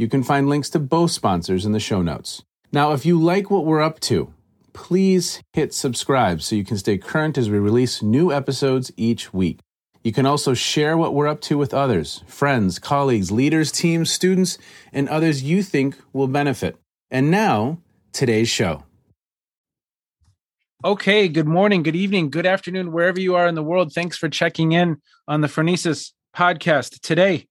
You can find links to both sponsors in the show notes. Now, if you like what we're up to, please hit subscribe so you can stay current as we release new episodes each week. You can also share what we're up to with others, friends, colleagues, leaders, teams, students, and others you think will benefit. And now, today's show. Okay, good morning, good evening, good afternoon, wherever you are in the world. Thanks for checking in on the Phronesis podcast. Today,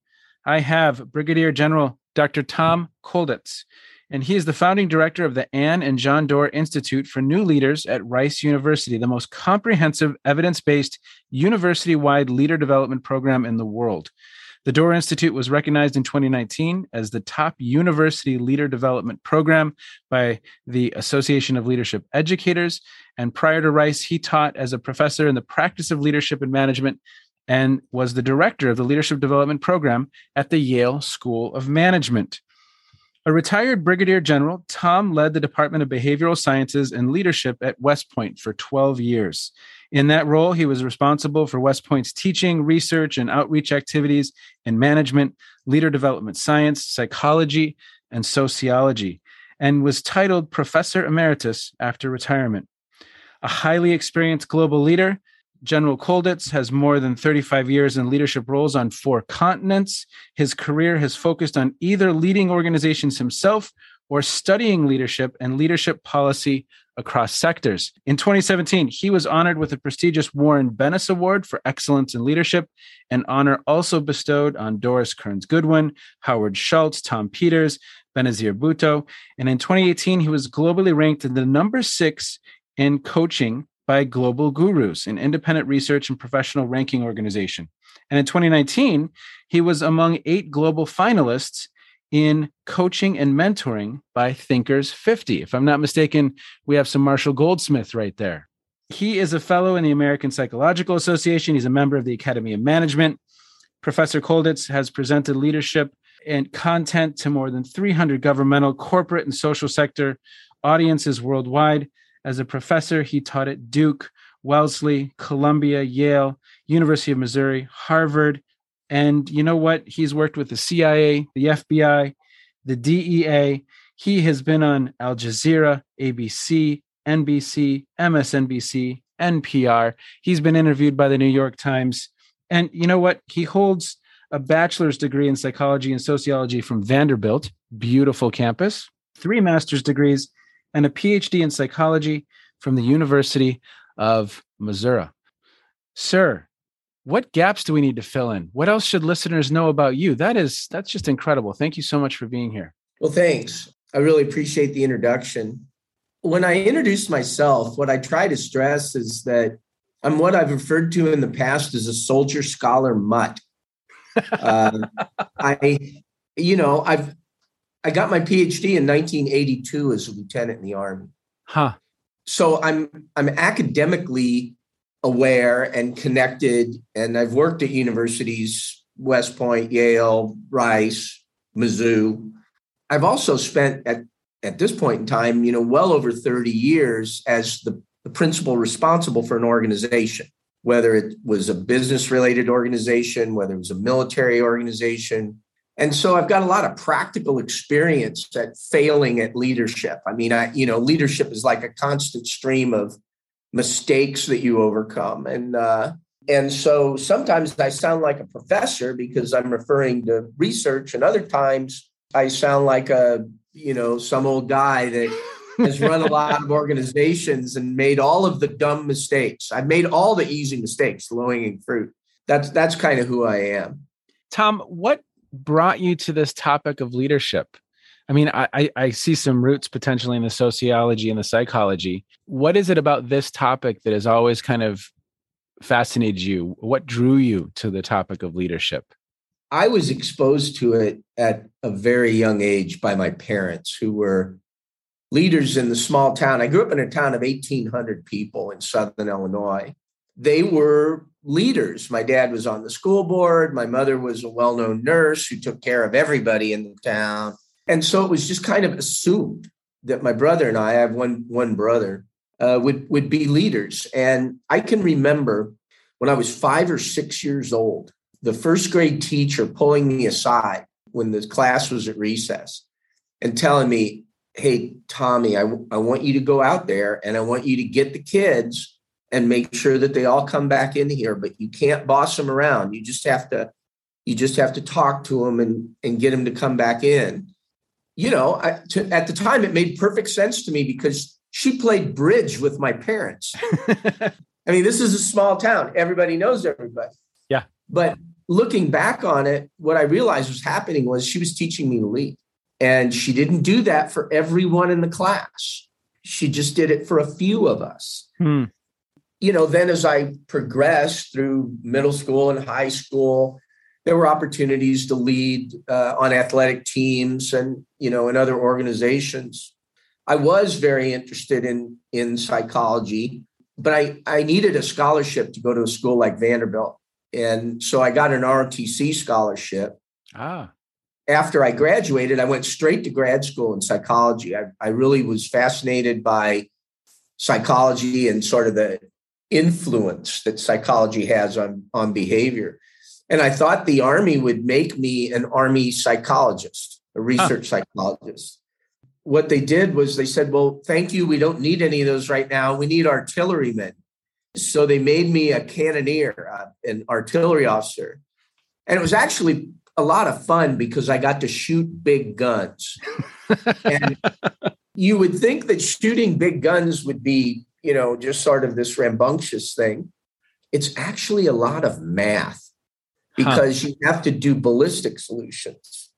I have Brigadier General Dr. Tom Kolditz, and he is the founding director of the Anne and John Doerr Institute for New Leaders at Rice University, the most comprehensive evidence based university wide leader development program in the world. The Doerr Institute was recognized in 2019 as the top university leader development program by the Association of Leadership Educators. And prior to Rice, he taught as a professor in the practice of leadership and management and was the director of the leadership development program at the Yale School of Management. A retired brigadier general, Tom led the Department of Behavioral Sciences and Leadership at West Point for 12 years. In that role, he was responsible for West Point's teaching, research, and outreach activities in management, leader development science, psychology, and sociology, and was titled Professor Emeritus after retirement. A highly experienced global leader, General Kolditz has more than 35 years in leadership roles on four continents. His career has focused on either leading organizations himself or studying leadership and leadership policy across sectors. In 2017, he was honored with the prestigious Warren Bennis Award for Excellence in Leadership, an honor also bestowed on Doris Kearns Goodwin, Howard Schultz, Tom Peters, Benazir Bhutto. And in 2018, he was globally ranked in the number six in coaching by Global Gurus, an independent research and professional ranking organization. And in 2019, he was among eight global finalists in coaching and mentoring by Thinkers 50. If I'm not mistaken, we have some Marshall Goldsmith right there. He is a fellow in the American Psychological Association. He's a member of the Academy of Management. Professor Kolditz has presented leadership and content to more than 300 governmental, corporate, and social sector audiences worldwide. As a professor, he taught at Duke, Wellesley, Columbia, Yale, University of Missouri, Harvard, and you know what? He's worked with the CIA, the FBI, the DEA. He has been on Al Jazeera, ABC, NBC, MSNBC, NPR. He's been interviewed by the New York Times. And you know what? He holds a bachelor's degree in psychology and sociology from Vanderbilt, beautiful campus, three master's degrees, and a PhD in psychology from the University of Missouri. Sir, what gaps do we need to fill in? What else should listeners know about you? That is that's just incredible. Thank you so much for being here. Well, thanks. I really appreciate the introduction. When I introduce myself, what I try to stress is that I'm what I've referred to in the past as a soldier scholar mutt. uh, I, you know, I've I got my PhD in 1982 as a lieutenant in the Army. Huh. So I'm I'm academically aware and connected, and I've worked at universities, West Point, Yale, Rice, Mizzou. I've also spent at at this point in time, you know, well over 30 years as the, the principal responsible for an organization, whether it was a business related organization, whether it was a military organization, and so I've got a lot of practical experience at failing at leadership. I mean, I, you know, leadership is like a constant stream of mistakes that you overcome. And, uh, and so sometimes I sound like a professor because I'm referring to research, and other times I sound like a, you know, some old guy that has run a lot of organizations and made all of the dumb mistakes. I've made all the easy mistakes, low hanging fruit. That's that's kind of who I am. Tom, what brought you to this topic of leadership? I mean, I, I see some roots potentially in the sociology and the psychology. What is it about this topic that has always kind of fascinated you? What drew you to the topic of leadership? I was exposed to it at a very young age by my parents, who were leaders in the small town. I grew up in a town of 1,800 people in Southern Illinois. They were leaders. My dad was on the school board. My mother was a well known nurse who took care of everybody in the town. And so it was just kind of assumed that my brother and I, I have one, one brother, uh, would, would be leaders. And I can remember when I was five or six years old, the first grade teacher pulling me aside when the class was at recess and telling me, Hey, Tommy, I, I want you to go out there and I want you to get the kids and make sure that they all come back in here but you can't boss them around. You just have to you just have to talk to them and and get them to come back in. You know I, to, at the time it made perfect sense to me because she played bridge with my parents. I mean this is a small town. Everybody knows everybody. Yeah. But looking back on it what i realized was happening was she was teaching me to lead and she didn't do that for everyone in the class. She just did it for a few of us. Hmm you know, then as I progressed through middle school and high school, there were opportunities to lead uh, on athletic teams and you know in other organizations. I was very interested in in psychology, but I I needed a scholarship to go to a school like Vanderbilt, and so I got an ROTC scholarship. Ah. After I graduated, I went straight to grad school in psychology. I, I really was fascinated by psychology and sort of the influence that psychology has on, on behavior. And I thought the Army would make me an Army psychologist, a research huh. psychologist. What they did was they said, Well, thank you. We don't need any of those right now. We need artillerymen. So they made me a cannoneer, uh, an artillery officer. And it was actually a lot of fun because I got to shoot big guns. and you would think that shooting big guns would be you know, just sort of this rambunctious thing. It's actually a lot of math because huh. you have to do ballistic solutions.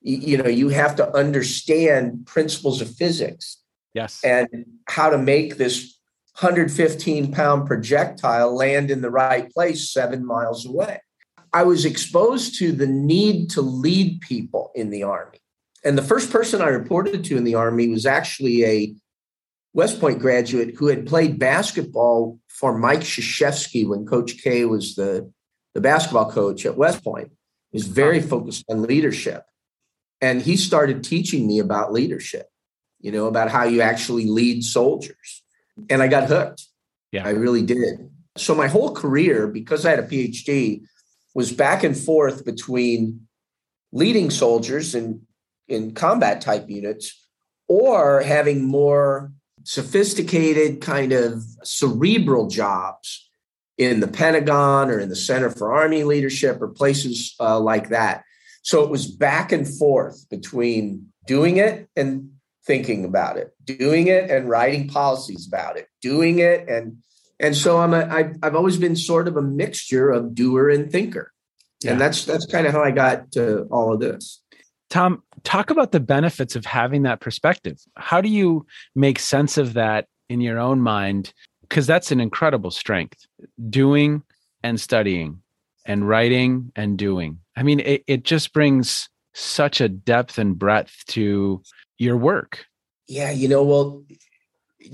You, you know, you have to understand principles of physics. Yes. And how to make this 115 pound projectile land in the right place seven miles away. I was exposed to the need to lead people in the Army. And the first person I reported to in the Army was actually a West Point graduate who had played basketball for Mike Krzyzewski when Coach K was the, the basketball coach at West Point. He was very focused on leadership. And he started teaching me about leadership, you know, about how you actually lead soldiers. And I got hooked. Yeah. I really did. So my whole career, because I had a PhD, was back and forth between leading soldiers in, in combat type units or having more sophisticated, kind of cerebral jobs in the Pentagon or in the Center for Army Leadership or places uh, like that. So it was back and forth between doing it and thinking about it, doing it and writing policies about it, doing it and and so I'm a I, I've always been sort of a mixture of doer and thinker, yeah. and that's that's kind of how I got to all of this. Tom, talk about the benefits of having that perspective. How do you make sense of that in your own mind? because that's an incredible strength doing and studying and writing and doing. I mean, it, it just brings such a depth and breadth to your work. Yeah, you know, well,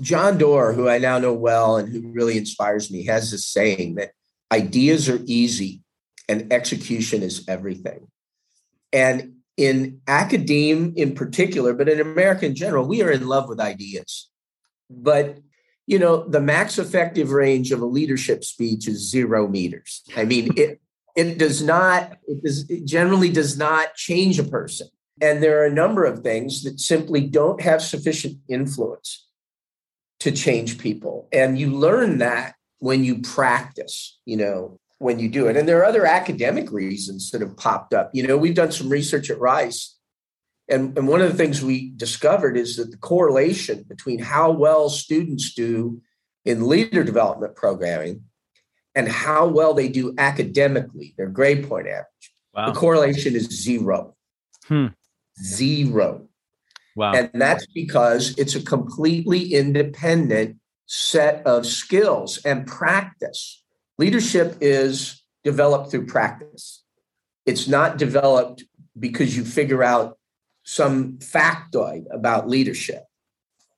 John Doerr, who I now know well and who really inspires me, has this saying that ideas are easy and execution is everything. And in academe in particular, but in America in general, we are in love with ideas. But you know, the max effective range of a leadership speech is zero meters. I mean, it it does not it, does, it generally does not change a person. And there are a number of things that simply don't have sufficient influence to change people. And you learn that when you practice, you know, when you do it. And there are other academic reasons that have popped up. You know, we've done some research at Rice. And, and one of the things we discovered is that the correlation between how well students do in leader development programming and how well they do academically, their grade point average, wow. the correlation is zero. Hmm. Zero. Wow. And that's because it's a completely independent set of skills and practice. Leadership is developed through practice. It's not developed because you figure out some factoid about leadership.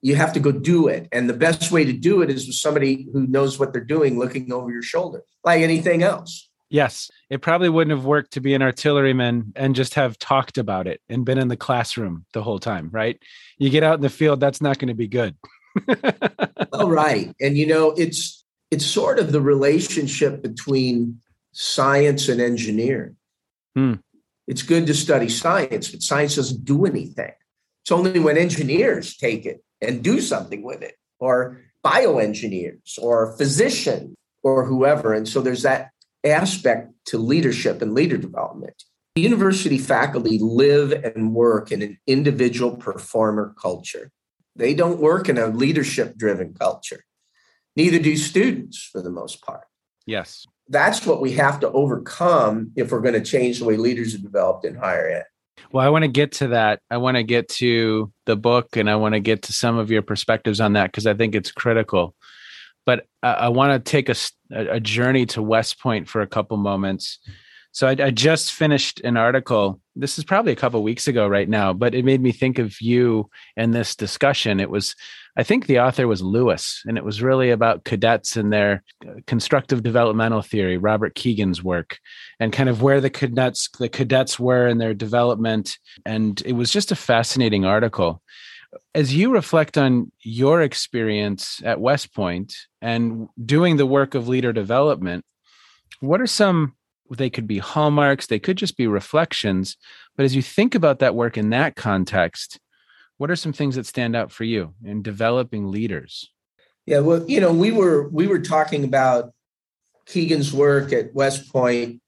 You have to go do it. And the best way to do it is with somebody who knows what they're doing looking over your shoulder, like anything else. Yes, it probably wouldn't have worked to be an artilleryman and just have talked about it and been in the classroom the whole time, right? You get out in the field, that's not going to be good. All right. And you know, it's it's sort of the relationship between science and engineering. Hmm. It's good to study science, but science doesn't do anything. It's only when engineers take it and do something with it, or bioengineers, or physician, or whoever. And so there's that aspect to leadership and leader development. University faculty live and work in an individual performer culture. They don't work in a leadership driven culture. Neither do students for the most part. Yes. That's what we have to overcome if we're going to change the way leaders are developed in higher ed. Well, I want to get to that. I want to get to the book and I want to get to some of your perspectives on that because I think it's critical but I, I want to take a, a journey to West Point for a couple moments. So I, I, just finished an article. This is probably a couple weeks ago right now, but it made me think of you and this discussion. It was, I think the author was Lewis, and it was really about cadets and their uh, constructive developmental theory, Robert Keegan's work, and kind of where the cadets the cadets were in their development. And it was just a fascinating article as you reflect on your experience at West Point and doing the work of leader development, what are some they could be hallmarks, they could just be reflections, but as you think about that work in that context, what are some things that stand out for you in developing leaders? Yeah, well, you know, we were we were talking about Keegan's work at West Point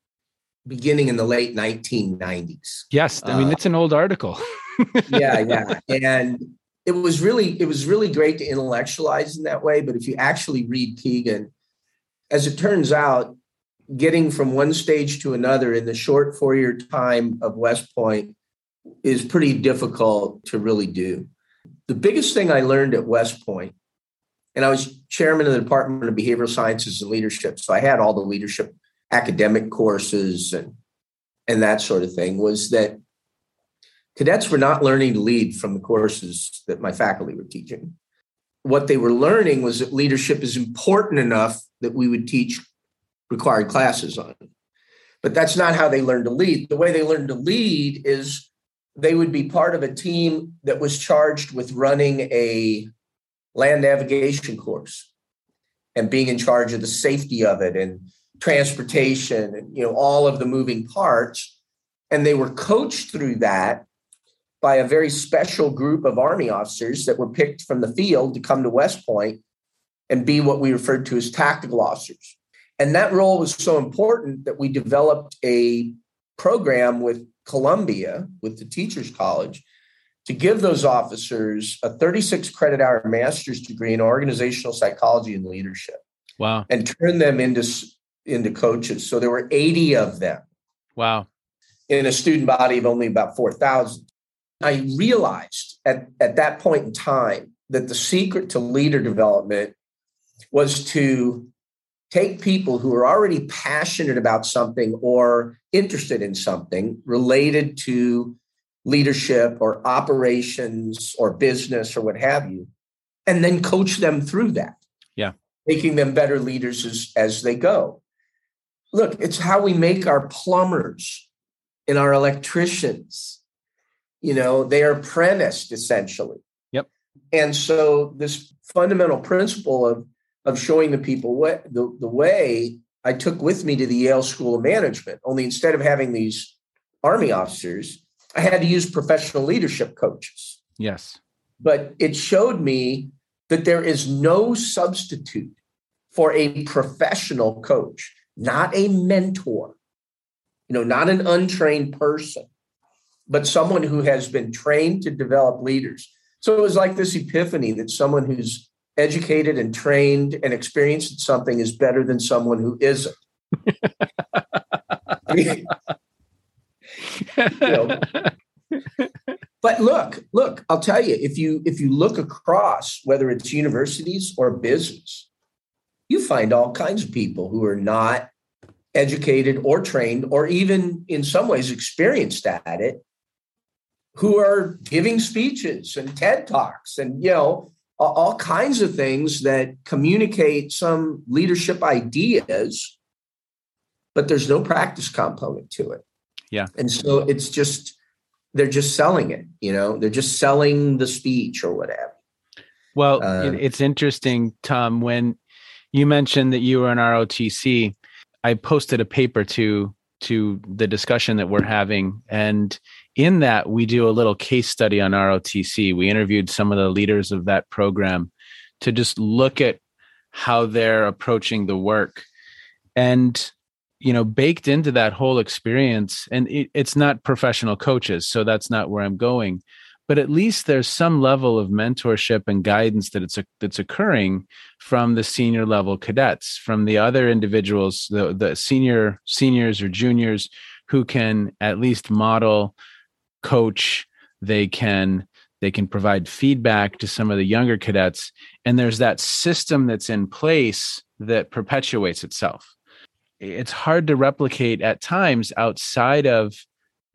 beginning in the late 1990s. Yes, I mean uh, it's an old article. yeah, yeah. And it was really it was really great to intellectualize in that way but if you actually read Keegan, as it turns out getting from one stage to another in the short four year time of west point is pretty difficult to really do the biggest thing i learned at west point and i was chairman of the department of behavioral sciences and leadership so i had all the leadership academic courses and and that sort of thing was that cadets were not learning to lead from the courses that my faculty were teaching. What they were learning was that leadership is important enough that we would teach required classes on. But that's not how they learned to lead. The way they learned to lead is they would be part of a team that was charged with running a land navigation course and being in charge of the safety of it and transportation and you know all of the moving parts and they were coached through that by a very special group of Army officers that were picked from the field to come to West Point and be what we referred to as tactical officers. And that role was so important that we developed a program with Columbia, with the Teachers College, to give those officers a 36 credit hour master's degree in organizational psychology and leadership. Wow. And turn them into, into coaches. So there were 80 of them. Wow. In a student body of only about 4,000. I realized at, at that point in time that the secret to leader development was to take people who are already passionate about something or interested in something related to leadership or operations or business or what have you, and then coach them through that. Yeah. Making them better leaders as, as they go. Look, it's how we make our plumbers and our electricians. You know, they are apprenticed essentially. Yep. And so this fundamental principle of of showing the people what the, the way I took with me to the Yale School of Management. Only instead of having these army officers, I had to use professional leadership coaches. Yes. But it showed me that there is no substitute for a professional coach, not a mentor, you know, not an untrained person, but someone who has been trained to develop leaders. So it was like this epiphany that someone who's educated and trained and experienced in something is better than someone who isn't. you know, but look, look, I'll tell you, if you if you look across whether it's universities or business, you find all kinds of people who are not educated or trained or even in some ways experienced at it who are giving speeches and TED Talks and you know all kinds of things that communicate some leadership ideas, but there's no practice component to it. Yeah. And so it's just, they're just selling it, you know, they're just selling the speech or whatever. Well, uh, it's interesting, Tom, when you mentioned that you were an ROTC, I posted a paper to to the discussion that we're having and in that, we do a little case study on ROTC. We interviewed some of the leaders of that program to just look at how they're approaching the work. And, you know, baked into that whole experience, and it, it's not professional coaches, so that's not where I'm going. But at least there's some level of mentorship and guidance that it's that's occurring from the senior level cadets, from the other individuals, the the senior seniors or juniors who can at least model coach they can they can provide feedback to some of the younger cadets and there's that system that's in place that perpetuates itself. It's hard to replicate at times outside of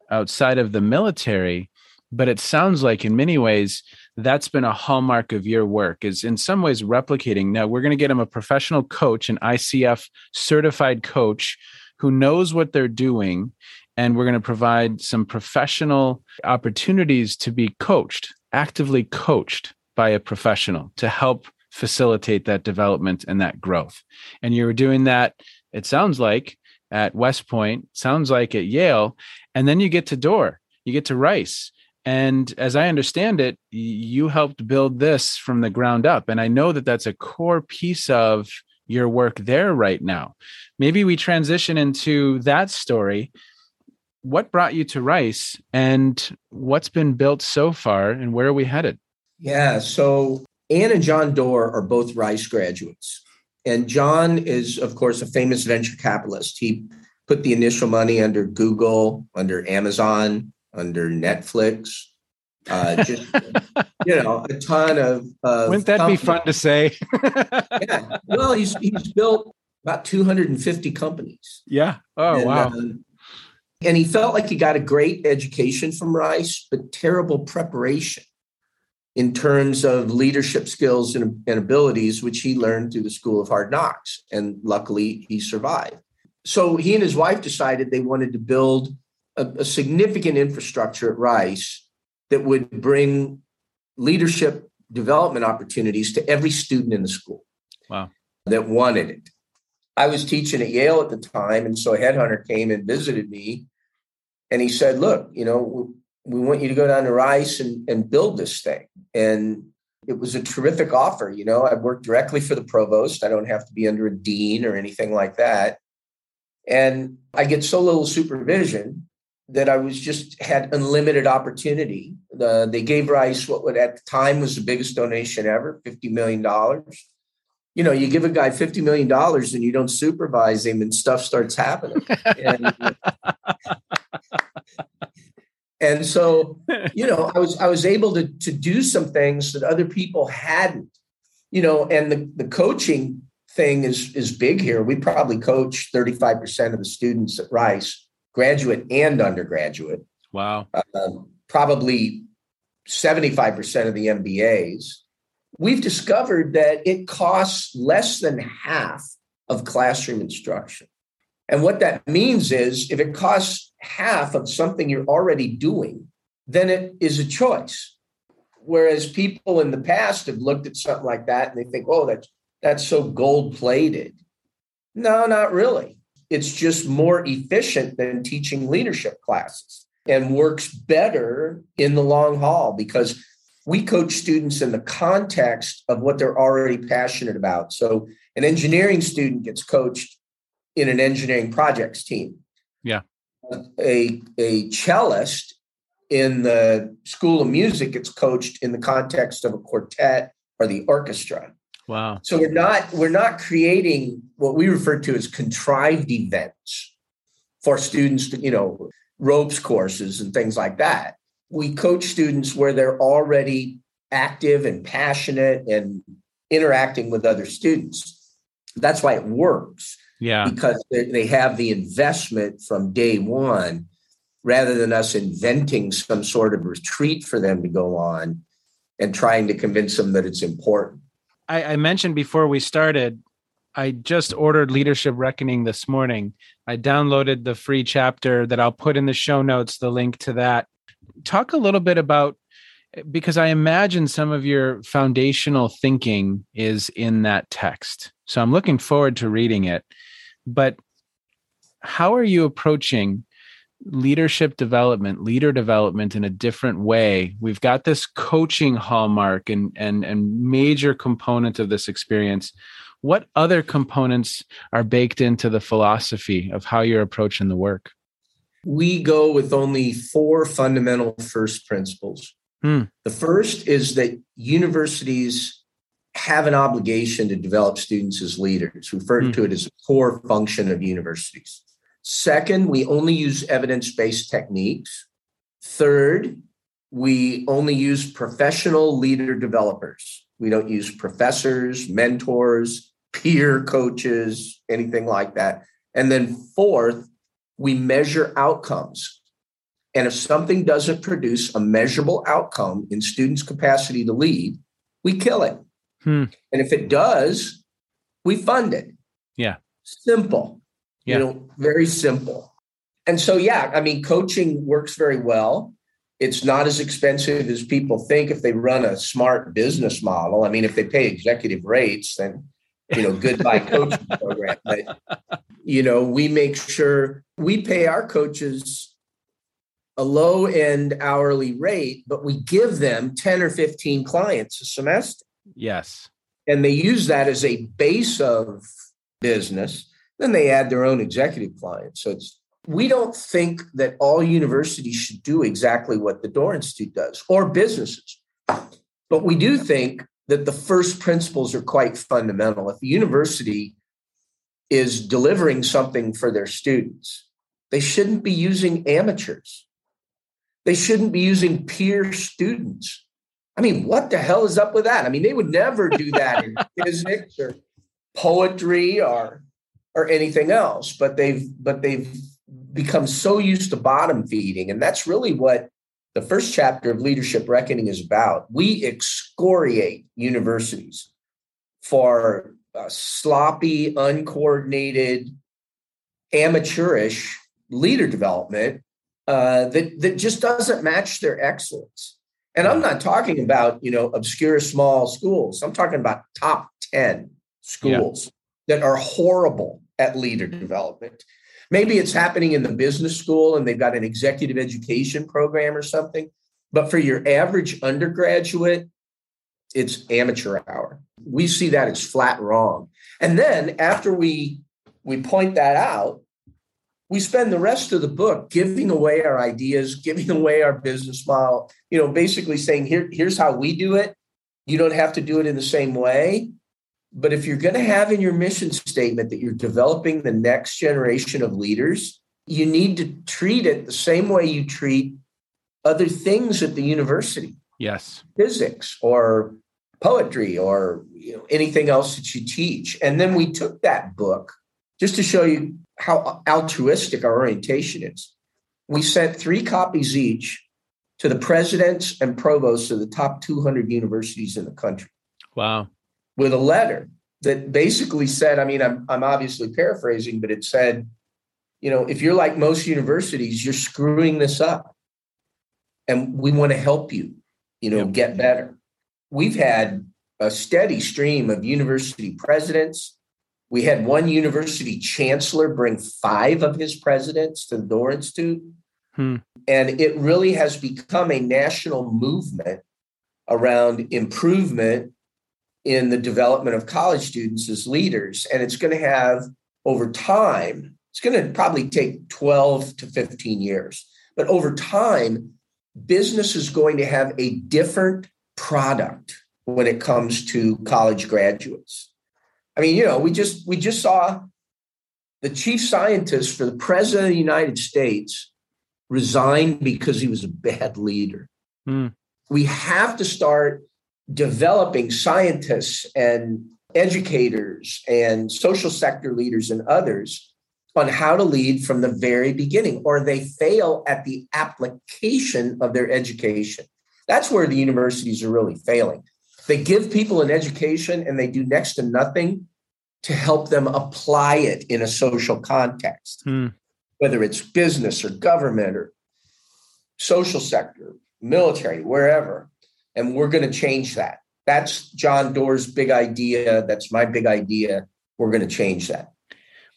outside of the military but it sounds like in many ways that's been a hallmark of your work is in some ways replicating. Now we're going to get him a professional coach an icf certified coach who knows what they're doing and we're going to provide some professional opportunities to be coached, actively coached by a professional to help facilitate that development and that growth. And you were doing that, it sounds like, at West Point, sounds like at Yale, and then you get to Doerr, you get to Rice. And as I understand it, you helped build this from the ground up. And I know that that's a core piece of your work there right now. Maybe we transition into that story what brought you to Rice and what's been built so far and where are we headed? Yeah, so Anne and John Doerr are both Rice graduates. And John is, of course, a famous venture capitalist. He put the initial money under Google, under Amazon, under Netflix. Uh, just you know, a ton of. of Wouldn't that companies. be fun to say? yeah. Well, he's he's built about 250 companies. Yeah. Oh and, wow. Uh, and he felt like he got a great education from Rice, but terrible preparation in terms of leadership skills and, and, abilities, which he learned through the School of Hard Knocks. And luckily, he survived. So he and his wife decided they wanted to build a, a significant infrastructure at Rice that would bring leadership development opportunities to every student in the school. Wow. That wanted it. I was teaching at Yale at the time, and so a headhunter came and visited me and he said, "Look, you know, we want you to go down to Rice and, and build this thing." And it was a terrific offer. You know, I work directly for the provost. I don't have to be under a dean or anything like that. And I get so little supervision that I was just had unlimited opportunity. The, they gave Rice what would at the time was the biggest donation ever, $50 million. You know, you give a guy $50 million and you don't supervise him and stuff starts happening. and, and so, you know, I was I was able to to do some things that other people hadn't. you know, and the, the coaching thing is is big here. We probably coach 35% of the students at Rice, graduate and undergraduate. Wow. Um, probably 75% of the MBAs. We've discovered that it costs less than half of classroom instruction. And what that means is if it costs half of something you're already doing, then it is a choice. Whereas people in the past have looked at something like that and they think, oh, that's that's so gold plated. No, not really. It's just more efficient than teaching leadership classes and works better in the long haul because we coach students in the context of what they're already passionate about. So an engineering student gets coached in an engineering projects team. Yeah. A, a cellist in the school of music gets coached in the context of a quartet or the orchestra. Wow. So we're not we're not creating what we refer to as contrived events for students to, you know, ropes courses and things like that. We coach students where they're already active and passionate and interacting with other students. That's why it works. Yeah. Because they have the investment from day one rather than us inventing some sort of retreat for them to go on and trying to convince them that it's important. I, I mentioned before we started, I just ordered Leadership Reckoning this morning. I downloaded the free chapter that I'll put in the show notes, the link to that. Talk a little bit about because I imagine some of your foundational thinking is in that text. So I'm looking forward to reading it. But how are you approaching leadership development, leader development in a different way? We've got this coaching hallmark and and and major component of this experience. What other components are baked into the philosophy of how you're approaching the work? We go with only four fundamental first principles. Hmm. The first is that universities have an obligation to develop students as leaders, referred hmm. to it as a core function of universities. Second, we only use evidence based techniques. Third, we only use professional leader developers. We don't use professors, mentors, peer coaches, anything like that. And then fourth, we measure outcomes. And if something doesn't produce a measurable outcome in students' capacity to lead, we kill it. Hmm. And if it does, we fund it. Yeah. Simple. Yeah. You know, very simple. And so, yeah, I mean, coaching works very well. It's not as expensive as people think if they run a smart business model. I mean, if they pay executive rates, then, you know, goodbye coaching program. But, you know, we make sure we pay our coaches a low end hourly rate, but we give them 10 or 15 clients a semester. Yes. And they use that as a base of business then they add their own executive clients. So it's we don't think that all universities should do exactly what the Doerr Institute does or businesses. But we do think that the first principles are quite fundamental. If a university is delivering something for their students, they shouldn't be using amateurs. They shouldn't be using peer students. I mean, what the hell is up with that? I mean, they would never do that in physics or poetry or or anything else but they've but they've become so used to bottom feeding and that's really what the first chapter of leadership reckoning is about we excoriate universities for uh, sloppy uncoordinated amateurish leader development uh, that that just doesn't match their excellence. And i'm not talking about you know obscure small schools. I'm talking about top 10 schools yeah. that are horrible at leader development. Maybe it's happening in the business school and they've got an executive education program or something. But for your average undergraduate, it's amateur hour. We see that as flat wrong. And then after we we point that out, we spend the rest of the book giving away our ideas, giving away our business model, you know, basically saying here here's how we do it. You don't have to do it in the same way. But if you're going to have in your mission statement that you're developing the next generation of leaders, you need to treat it the same way you treat other things at the university. Yes. Physics or poetry or you know, anything else that you teach. And then we took that book just to show you how altruistic our orientation is. We sent three copies each to the presidents and provosts of the top 200 universities in the country. Wow. With a letter that basically said, I mean, I'm, I'm obviously paraphrasing, but it said, you know, if you're like most universities, you're screwing this up. And we want to help you, you know, yep. get better. We've had a steady stream of university presidents. We had one university chancellor bring five of his presidents to the Doerr Institute. Hmm. And it really has become a national movement around improvement in the development of college students as leaders. And it's going to have, over time, it's going to probably take 12 to 15 years. But over time, business is going to have a different product when it comes to college graduates. I mean, you know, we just we just saw the chief scientist for the president of the United States resign because he was a bad leader. Mm. We have to start developing scientists and educators and social sector leaders and others on how to lead from the very beginning, or they fail at the application of their education. That's where the universities are really failing. They give people an education and they do next to nothing to help them apply it in a social context, hmm. whether it's business or government or social sector, military, wherever. And we're going to change that. That's John Doerr's big idea. That's my big idea. We're going to change that.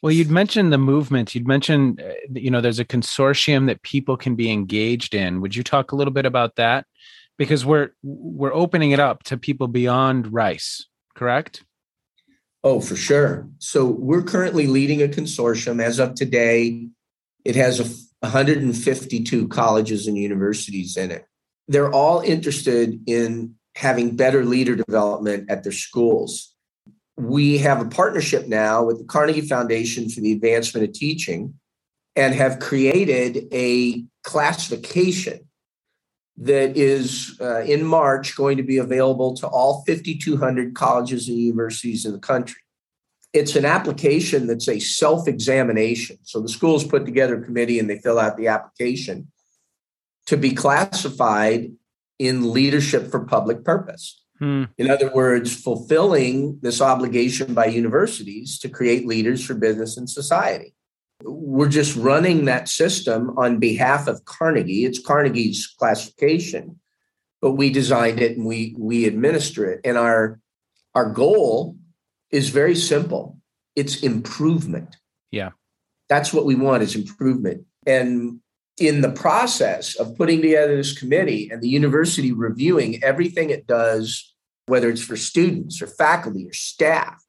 Well, you'd mentioned the movement. You'd mentioned, uh, you know, there's a consortium that people can be engaged in. Would you talk a little bit about that? Because we're we're opening it up to people beyond Rice, correct? Oh, for sure. So we're currently leading a consortium. As of today, it has a 152 colleges and universities in it. They're all interested in having better leader development at their schools we have a partnership now with the Carnegie Foundation for the Advancement of Teaching and have created a classification that is uh, in March going to be available to all 5,200 colleges and universities in the country. It's an application that's a self examination. So the schools put together a committee and they fill out the application to be classified in leadership for public purpose. Hmm. In other words, fulfilling this obligation by universities to create leaders for business and society. We're just running that system on behalf of Carnegie. It's Carnegie's classification, but we designed it and we we administer it. And our our goal is very simple. It's improvement. Yeah. That's what we want is improvement. And in the process of putting together this committee and the university reviewing everything it does, whether it's for students or faculty or staff,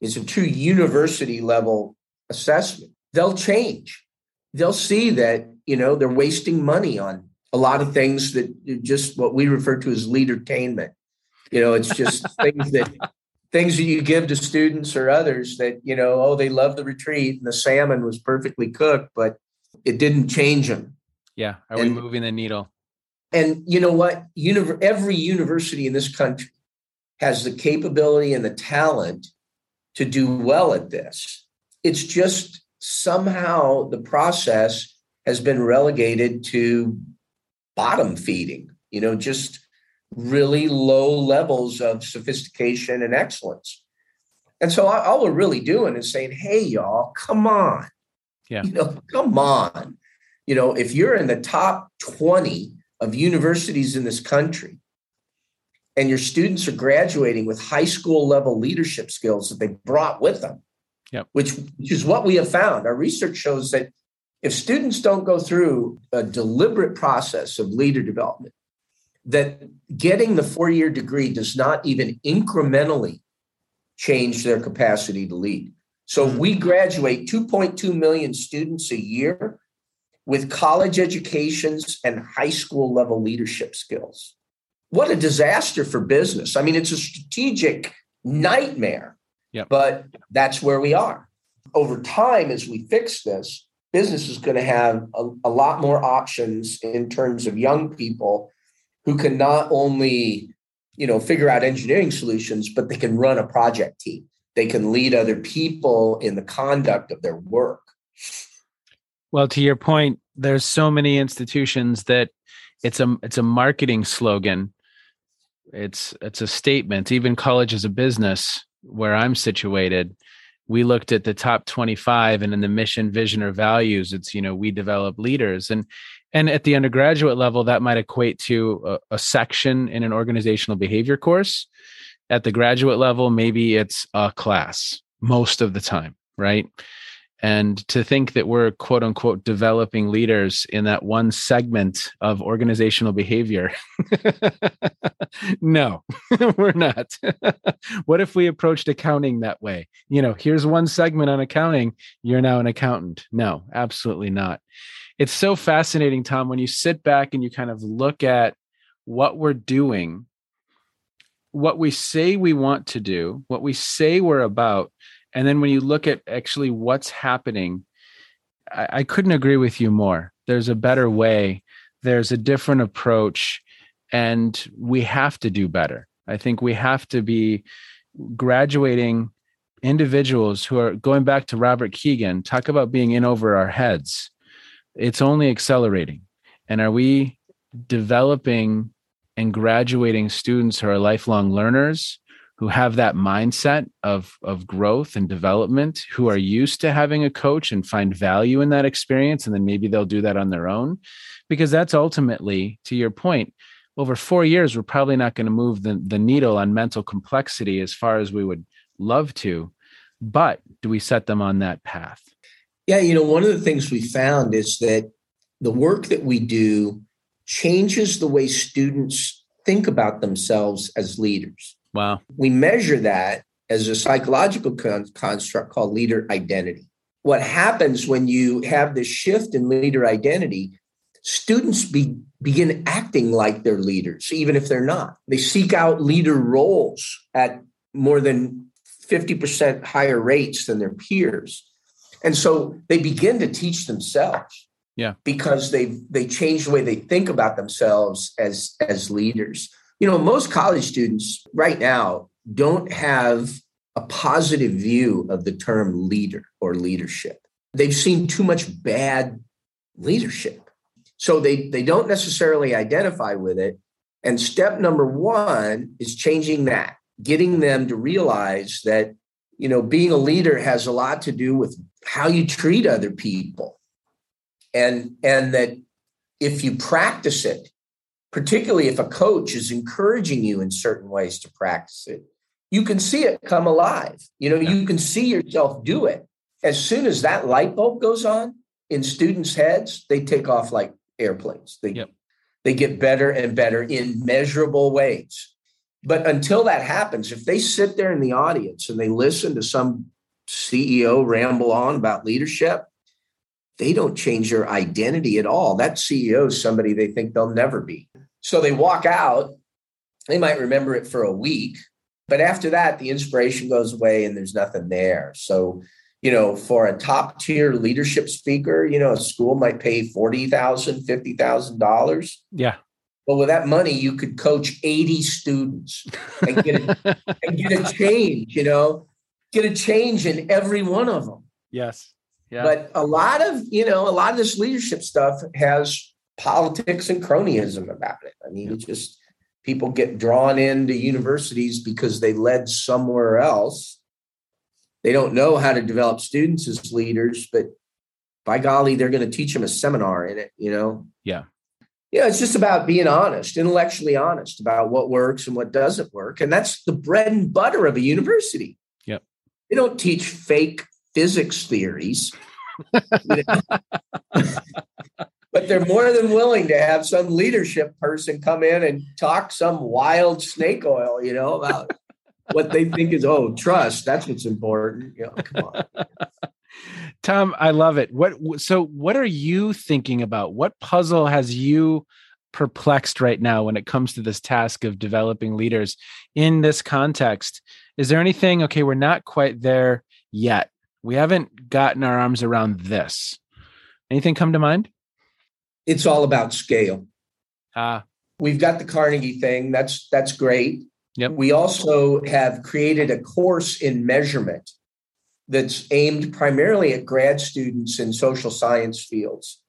is a true university level assessment. They'll change. They'll see that, you know, they're wasting money on a lot of things that just what we refer to as leadertainment. You know, it's just things that things that you give to students or others that, you know, oh, they love the retreat and the salmon was perfectly cooked, but it didn't change them. Yeah. Are and, we moving the needle? And you know what? Univer- every university in this country has the capability and the talent to do well at this. It's just somehow the process has been relegated to bottom feeding, you know, just really low levels of sophistication and excellence. And so all we're really doing is saying, hey, y'all, come on. Yeah. You know, come on. You know, if you're in the top 20 of universities in this country and your students are graduating with high school level leadership skills that they brought with them, yep. which, which is what we have found. Our research shows that if students don't go through a deliberate process of leader development, that getting the four year degree does not even incrementally change their capacity to lead. So mm-hmm. we graduate 2.2 million students a year with college educations and high school level leadership skills. What a disaster for business. I mean, it's a strategic nightmare, yep. but that's where we are. Over time, as we fix this, business is going to have a, a lot more options in terms of young people who can not only you know, figure out engineering solutions, but they can run a project team. They can lead other people in the conduct of their work. Well, to your point, there's so many institutions that it's a it's a marketing slogan. It's it's a statement. Even college as a business, where I'm situated, we looked at the top 25 and in the mission vision or values it's you know we develop leaders and and at the undergraduate level that might equate to a, a, section in an organizational behavior course at the graduate level maybe it's a class most of the time right? And to think that we're quote unquote developing leaders in that one segment of organizational behavior no we're not. What if we approached accounting that way? You know here's one segment on accounting you're now an accountant. No absolutely not. It's so fascinating tom when you sit back and you kind of look at what we're doing what we say we want to do what we say we're about and then when you look at actually what's happening, I, I couldn't agree with you more. There's a better way, there's a different approach, and we have to do better. I think we have to be graduating individuals who are going back to Robert Kegan, talk about being in over our heads. It's only accelerating. And are we developing and graduating students who are lifelong learners who have that mindset of of growth and development who are used to having a coach and find value in that experience and then maybe they'll do that on their own. Because that's ultimately to your point over 4 years we're probably not going to move the the needle on mental complexity as far as we would love to but do we set them on that path? Yeah you know one of the things we found is that the work that we do changes the way students think about themselves as leaders Wow. We measure that as a psychological con- construct called leader identity. What happens when you have this shift in leader identity, students be, begin acting like they're leaders, even if they're not. They seek out leader roles at more than 50% higher rates than their peers. And so they begin to teach themselves. Yeah. Because they they change the way they think about themselves as as leaders. You know, most college students right now don't have a positive view of the term leader or leadership. They've seen too much bad leadership. So they, they don't necessarily identify with it. And step number one is changing that, getting them to realize that, you know, being a leader has a lot to do with how you treat other people. And, and that if you practice it, particularly if a coach is encouraging you in certain ways to practice it, you can see it come alive. You know, you can see yourself do it. As soon as that light bulb goes on in students' heads, they take off like airplanes. They, yep. they get better and better in measurable ways. But until that happens, if they sit there in the audience and they listen to some CEO ramble on about leadership, they don't change their identity at all. That CEO is somebody they think they'll never be. So they walk out, they might remember it for a week, but after that, the inspiration goes away and there's nothing there. So, you know, for a top tier leadership speaker, you know, a school might pay $40,000, $50,000. Yeah. But with that money, you could coach 80 students and get a, and get a change, you know, get a change in every one of them. Yes. Yeah. But a lot of, you know, a lot of this leadership stuff has politics and cronyism about it. I mean, it's just people get drawn into universities because they led somewhere else. They don't know how to develop students as leaders, but by golly, they're going to teach them a seminar in it, you know? Yeah. Yeah, it's just about being honest, intellectually honest about what works and what doesn't work. And that's the bread and butter of a university. Yep. They don't teach fake physics theories. but they're more than willing to have some leadership person come in and talk some wild snake oil, you know, about what they think is oh trust. That's what's important. You know, come on. Tom, I love it. What so what are you thinking about? What puzzle has you perplexed right now when it comes to this task of developing leaders in this context? Is there anything okay, we're not quite there yet. We haven't gotten our arms around this. Anything come to mind? it's all about scale. Ah. we've got the Carnegie thing. That's that's great. Yep. We also have created a course in measurement that's aimed primarily at grad students in social science fields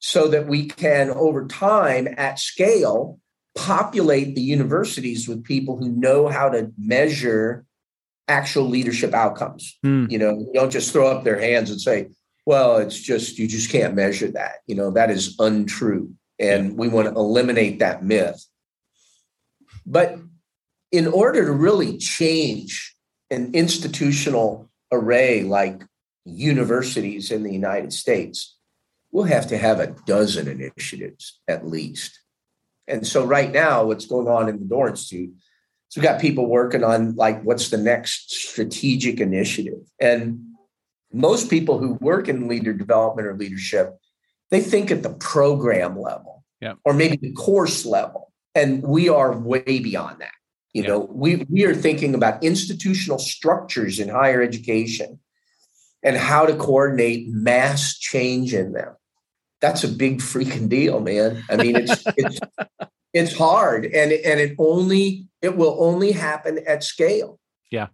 so that we can over time at scale populate the universities with people who know how to measure actual leadership outcomes. Hmm. You know, don't just throw up their hands and say, well, it's just, you just can't measure that. You know, that is untrue. And we want to eliminate that myth. But in order to really change an institutional array like universities in the United States, we'll have to have a dozen initiatives at least. And so right now, what's going on in the Doerr Institute, so we've got people working on like what's the next strategic initiative. And most people who work in leader development or leadership, they think at the program level yeah. or maybe the course level. And we are way beyond that. You Yeah. know, we, we are thinking about institutional structures in higher education and how to coordinate mass change in them. That's a big freaking deal, man. I mean, it's it's it's hard, and and it only it will only happen at scale. Yeah.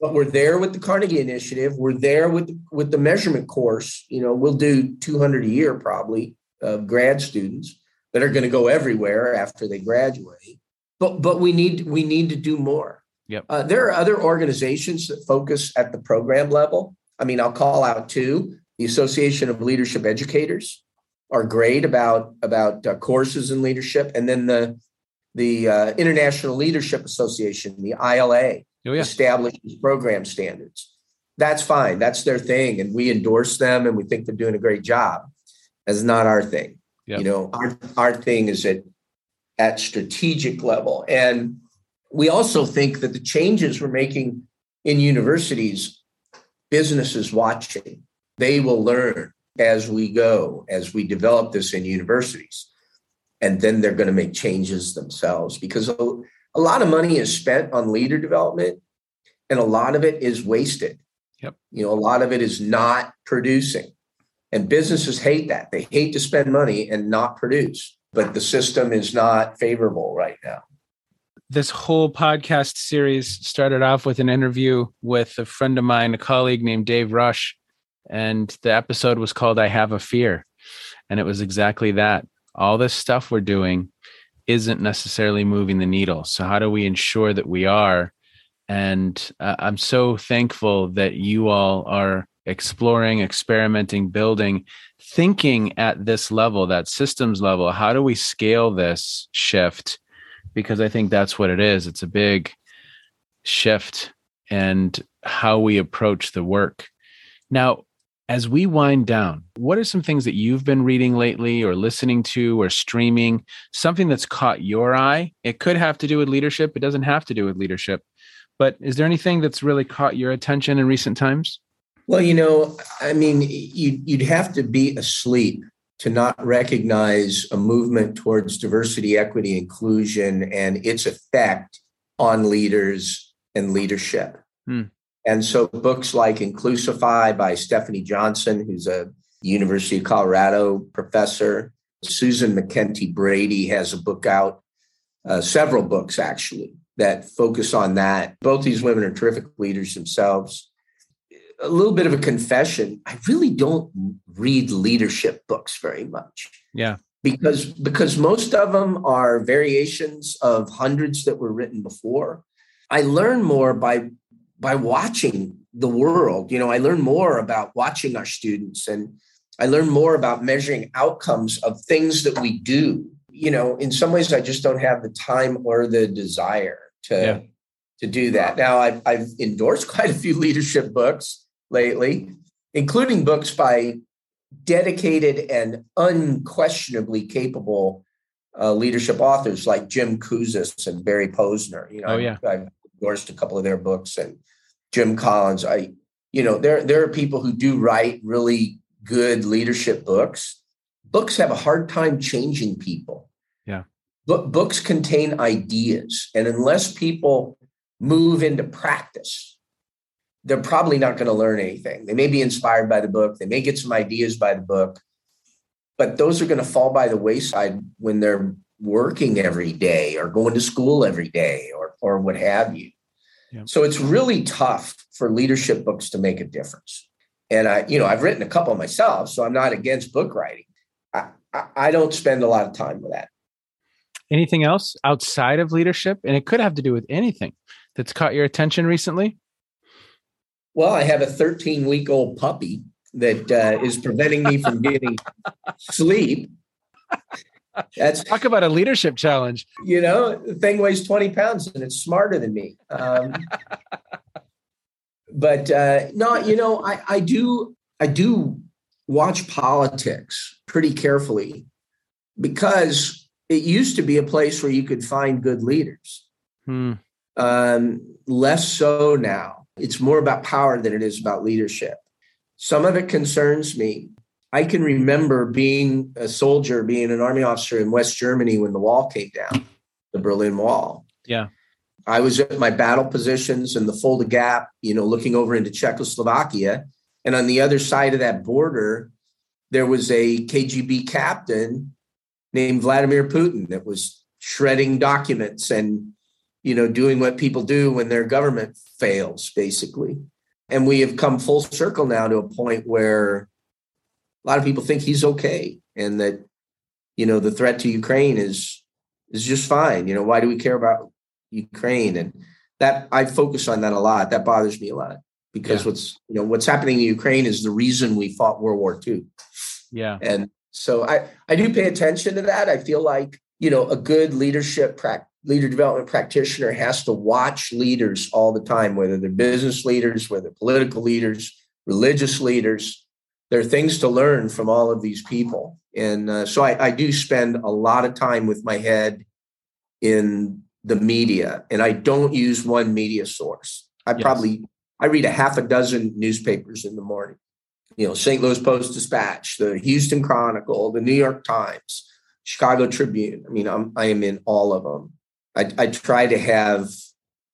But we're there with the Carnegie Initiative. We're there with with the measurement course. You know, we'll do 200 a year probably of grad students that are going to go everywhere after they graduate. But but we need we need to do more. Yep. Uh, there are other organizations that focus at the program level. I mean, I'll call out two: the Association of Leadership Educators are great about about uh, courses in leadership, and then the the uh, International Leadership Association, the ILA, Oh yeah. establishes program standards. That's fine. That's their thing, and we endorse them, and we think they're doing a great job. That's not our thing. Yep. You know, our our thing is at at strategic level, and we also think that the changes we're making in universities, businesses watching, they will learn as we go, as we develop this in universities, and then they're going to make changes themselves because a, lot of money is spent on leader development, and a lot of it is wasted. Yep. You know, a lot of it is not producing. And businesses hate that. They hate to spend money and not produce, but the system is not favorable right now. This whole podcast series started off with an interview with a friend of mine, a colleague named Dave Rush. And the episode was called I Have a Fear. And it was exactly that. All this stuff we're doing isn't necessarily moving the needle. So, how do we ensure that we are? And uh, I'm so thankful that you all are exploring, experimenting, building, thinking at this level, that systems level. How do we scale this shift? Because I think that's what it is. It's a big shift and how we approach the work. Now, as we wind down, what are some things that you've been reading lately or listening to or streaming? Something that's caught your eye? It could have to do with leadership, it doesn't have to do with leadership. But is there anything that's really caught your attention in recent times? Well, you know, I mean, you'd, you'd have to be asleep to not recognize a movement towards diversity, equity, inclusion, and its effect on leaders and leadership. Hmm. And so, books like Inclusify by Stefanie Johnson, who's a University of Colorado professor, Susan MacKenty Brady has a book out, uh, several books actually, that focus on that. Both these women are terrific leaders themselves a little bit of a confession i really don't read leadership books very much Yeah. because because most of them are variations of hundreds that were written before i learn more by by watching the world you know i learn more about watching our students and i learn more about measuring outcomes of things that we do you know in some ways i just don't have the time or the desire to Yeah. to do that now I've, I've endorsed quite a few leadership books lately, including books by dedicated and unquestionably capable uh, leadership authors like Jim Kouzes and Barry Posner. You know, Oh, yeah. I've endorsed a couple of their books and Jim Collins. I, you know, there there are people who do write really good leadership books. Books have a hard time changing people. Yeah. But books contain ideas, and unless people move into practice, they're probably not going to learn anything. They may be inspired by the book, they may get some ideas by the book, but those are going to fall by the wayside when they're working every day or going to school every day or or what have you. Yeah. So it's really tough for leadership books to make a difference. And I, you know, I've written a couple myself, so I'm not against book writing. I, I, I don't spend a lot of time with that. Anything else outside of leadership? And it could have to do with anything that's caught your attention recently? Well, I have a 13 week old puppy that uh, is preventing me from getting sleep. That's talk about a leadership challenge. You know, the thing weighs 20 pounds and it's smarter than me. Um, but uh, no, you know, I, I do I do watch politics pretty carefully because it used to be a place where you could find good leaders. Hmm. Um, less so now. It's more about power than it is about leadership. Some of it concerns me. I can remember being a soldier, being an army officer in West Germany when the wall came down, the Berlin Wall. Yeah. I was at my battle positions in the Fulda Gap, you know, looking over into Czechoslovakia. And on the other side of that border, there was a KGB captain named Vladimir Putin that was shredding documents and, you know, doing what people do when their government fails, basically. And we have come full circle now to a point where a lot of people think he's okay and that, you know, the threat to Ukraine is is just fine. You know, why do we care about Ukraine, and that I focus on that a lot. That bothers me a lot because yeah. what's you know what's happening in Ukraine is the reason we fought World War II. Yeah, and so I I do pay attention to that. I feel like you know a good leadership practice leader development practitioner has to watch leaders all the time, whether they're business leaders, whether political leaders, religious leaders. There are things to learn from all of these people. And uh, so I, I, do spend a lot of time with my head in the media and I don't use one media source. I yes. probably I read a half a dozen newspapers in the morning. You know, St. Louis Post Dispatch, the Houston Chronicle, the New York Times, Chicago Tribune. I mean, I'm I am in all of them. I, I try to have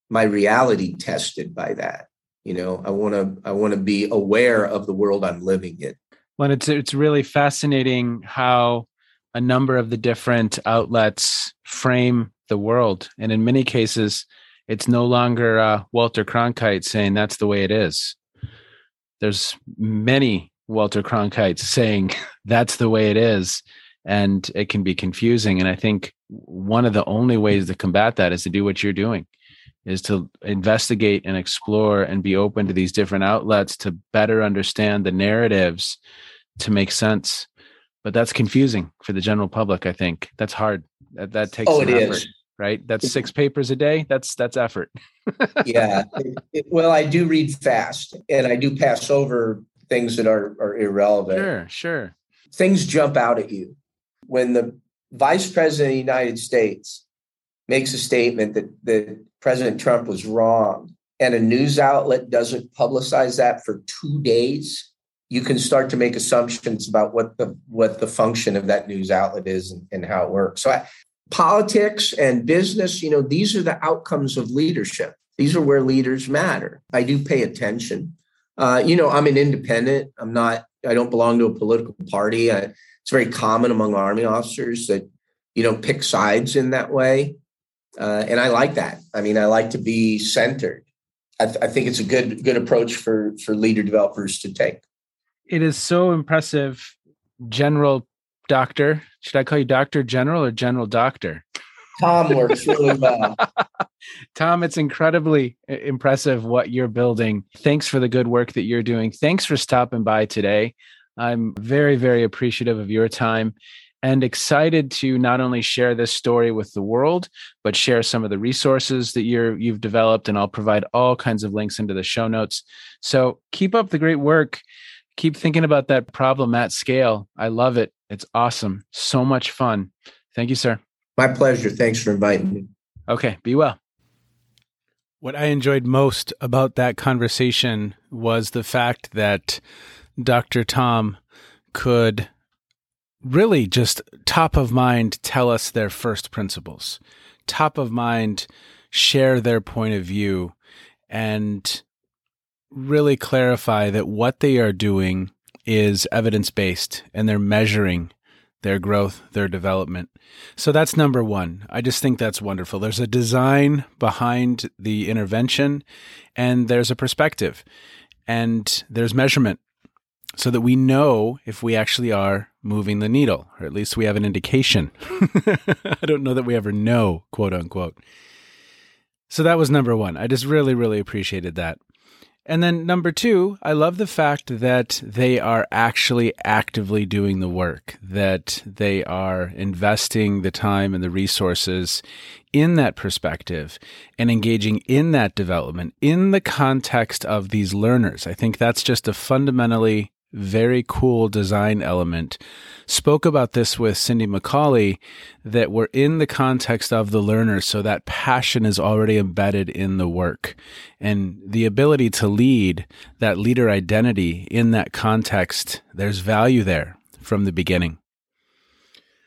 my reality tested by that. You know, I want to I want to be aware of the world I'm living in. Well, it's it's really fascinating how a number of the different outlets frame the world. And in many cases, it's no longer uh, Walter Cronkite saying that's the way it is. There's many Walter Cronkites saying that's the way it is. And it can be confusing. And I think one of the only ways to combat that is to do what you're doing is to investigate and explore and be open to these different outlets to better understand the narratives to make sense but that's confusing for the general public i think that's hard that, that takes oh it effort. is right? That's six papers a day. That's that's effort. yeah. It, it, well, I do read fast, and I do pass over things that are are irrelevant. Sure, sure. Things jump out at you when the vice president of the United States makes a statement that that President Trump was wrong, and a news outlet doesn't publicize that for two days. You can start to make assumptions about what the what the function of that news outlet is and, and how it works. So I, politics and business, you know, these are the outcomes of leadership. These are where leaders matter. I do pay attention. Uh, you know, I'm an independent. I'm not, I don't belong to a political party. I, it's very common among Army officers that you don't pick sides in that way. Uh, and I like that. I mean, I like to be centered. I, th- I think it's a good good approach for for leader developers to take. It is so impressive, General Doctor. Should I call you Doctor General or General Doctor? Tom works really well. Tom, it's incredibly impressive what you're building. Thanks for the good work that you're doing. Thanks for stopping by today. I'm very, very appreciative of your time and excited to not only share this story with the world, but share some of the resources that you're you've developed. And I'll provide all kinds of links into the show notes. So keep up the great work. Keep thinking about that problem at scale. I love it. It's awesome. So much fun. Thank you, sir. My pleasure. Thanks for inviting me. Okay. Be well. What I enjoyed most about that conversation was the fact that Dr. Tom could really just top of mind tell us their first principles, top of mind share their point of view, and really clarify that what they are doing is evidence based and they're measuring their growth, their development. So that's number one. I just think that's wonderful. There's a design behind the intervention, and there's a perspective, and there's measurement so that we know if we actually are moving the needle, or at least we have an indication. I don't know that we ever know, quote unquote. So that was number one. I just really, really appreciated that. And then number two, I love the fact that they are actually actively doing the work, that they are investing the time and the resources in that perspective and engaging in that development in the context of these learners. I think that's just a fundamentally very cool design element. Spoke about this with Cindy McCauley that we're in the context of the learner, so that passion is already embedded in the work. And the ability to lead, that leader identity in that context, there's value there from the beginning.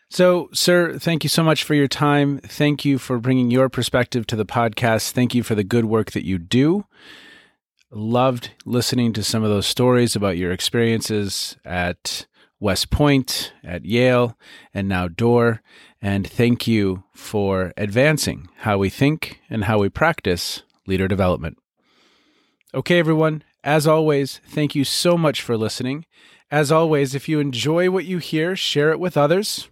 So, sir, thank you so much for your time. Thank you for bringing your perspective to the podcast. Thank you for the good work that you do loved listening to some of those stories about your experiences at West Point, at Yale, and now Doerr. And thank you for advancing how we think and how we practice leader development. Okay, everyone, as always, thank you so much for listening. As always, if you enjoy what you hear, share it with others.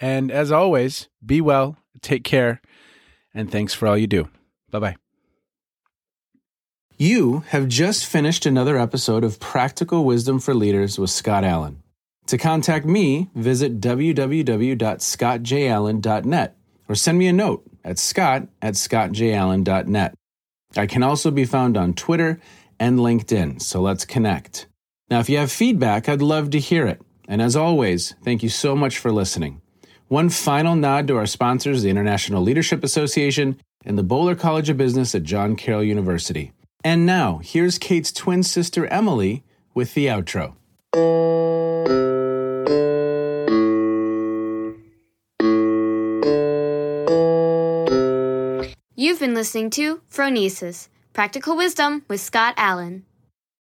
And as always, be well, take care, and thanks for all you do. Bye bye. You have just finished another episode of Practical Wisdom for Leaders with Scott Allen. To contact me, visit www.scottjallen.net or send me a note at scott at scottjallen.net. I can also be found on Twitter and LinkedIn, so let's connect. Now, if you have feedback, I'd love to hear it. And as always, thank you so much for listening. One final nod to our sponsors, the International Leadership Association and the Boler College of Business at John Carroll University. And now, here's Kate's twin sister Emily with the outro. You've been listening to Phronesis Practical Wisdom with Scott Allen.